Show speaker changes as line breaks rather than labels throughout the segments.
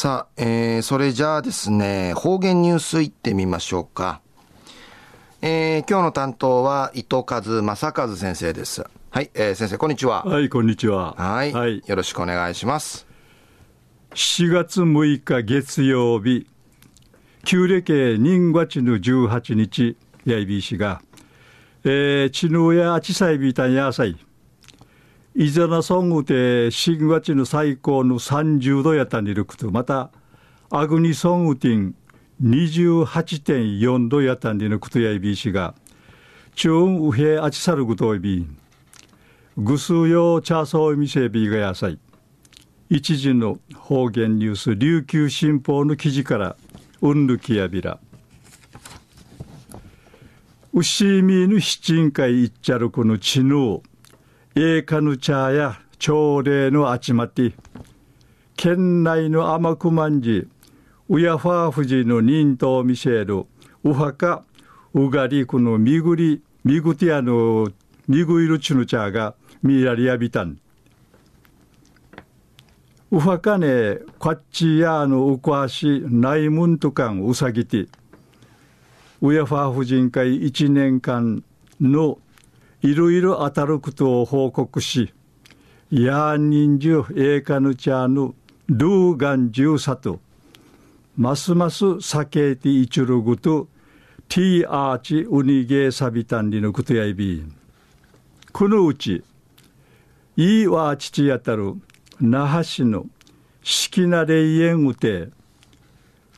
さあ、えー、それじゃあですね、方言ニュースいってみましょうか。えー、今日の担当は伊藤和正和先生です。はい、えー、先生、こんにちは。
はい、こんにちは。
はい。はい、よろしくお願いします。
7月6日月曜日、旧暦人月の18日、やいびしが、えー、ちぬやあちさいびたんやさい。いざなソングで新月の最高の30度やったにるくと、また、アグニソングティン28.4度やたんでのくとやいびしが、中ウヘアチサルグトイビン、ぐすよチャーソーミセビーがやさい。一時の方言ニュース、琉球新報の記事から、うんぬきやびら。うしみぬ七人会いっちゃるこのちぬえかぬ茶や朝礼のあちまって県内の天久万寺ウヤファーフジの忍冬ミシェルウハカウガリクのミグリミグティアのミグイルチュヌチャーがミラリアビタンウファカネカッチヤーのウクアシナイムントカンウサギティウヤファー婦人会一年間のいろいろ当たることを報告し、ヤーニンジュエーカヌチャーヌルーガンジューサト、ますます避けていちるぐと、ティーアーチウニゲーサビタンリのことやいびん。このうち、いいわ父やたる、那覇市の四季な霊園うて、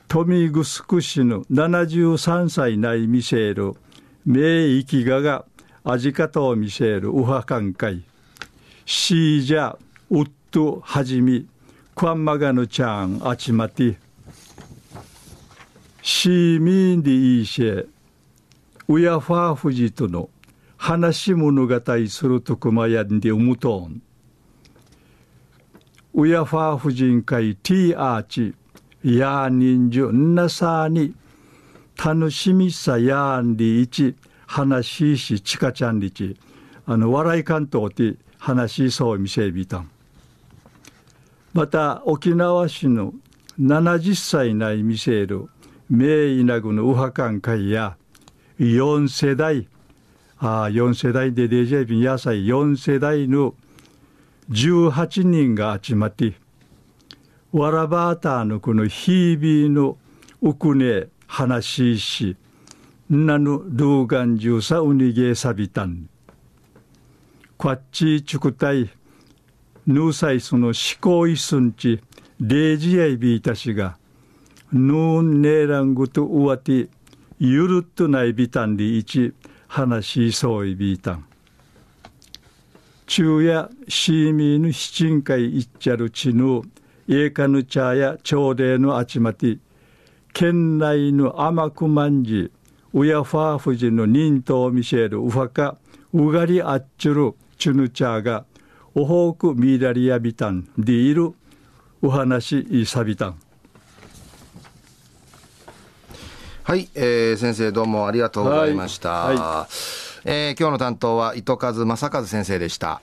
富城市の73歳ないミシェル、名域ががアジカトミシェルウハカンカイ。シージャウッドハジミ。クワンマガヌチャンアチマティ。シーミンディイシェ。ウヤファーフジとの。話物語するとくまやんでうむとん。ウヤファーフジン会ティーアーチ。ヤーニンジュンナサーに。楽しみさやんりいち。話しちかちゃんりちあの笑い関東って話しそう見せびたん。また沖縄市の70歳ない見せる名医なぐの右派館会や4世代あ4世代でデジェビン野菜4世代の18人が集まってわらばーたのこのヒービーのウクネ話しなぬルーガンジューサウニゲーサビタン。こっちチュクタイ、ヌーサイスの思考いすんち、レージヤイビータシが、ヌーンネーラングとウワティ、ゆるっとないビタンリイチ、話しそういビータン。昼夜シーミーヌ七人会いっちゃるちぬ、エーカヌチャーや朝礼のあちまて、県内の甘くまんじ、ウヤファー夫人の忍冬ミシェルウファカウガリアッチュルチュヌチャーがオホークミーラリアビタンディールウハナシサビタン
はい、えー、先生どうもありがとうございました、はいはい、えー、今日の担当は糸数正和先生でした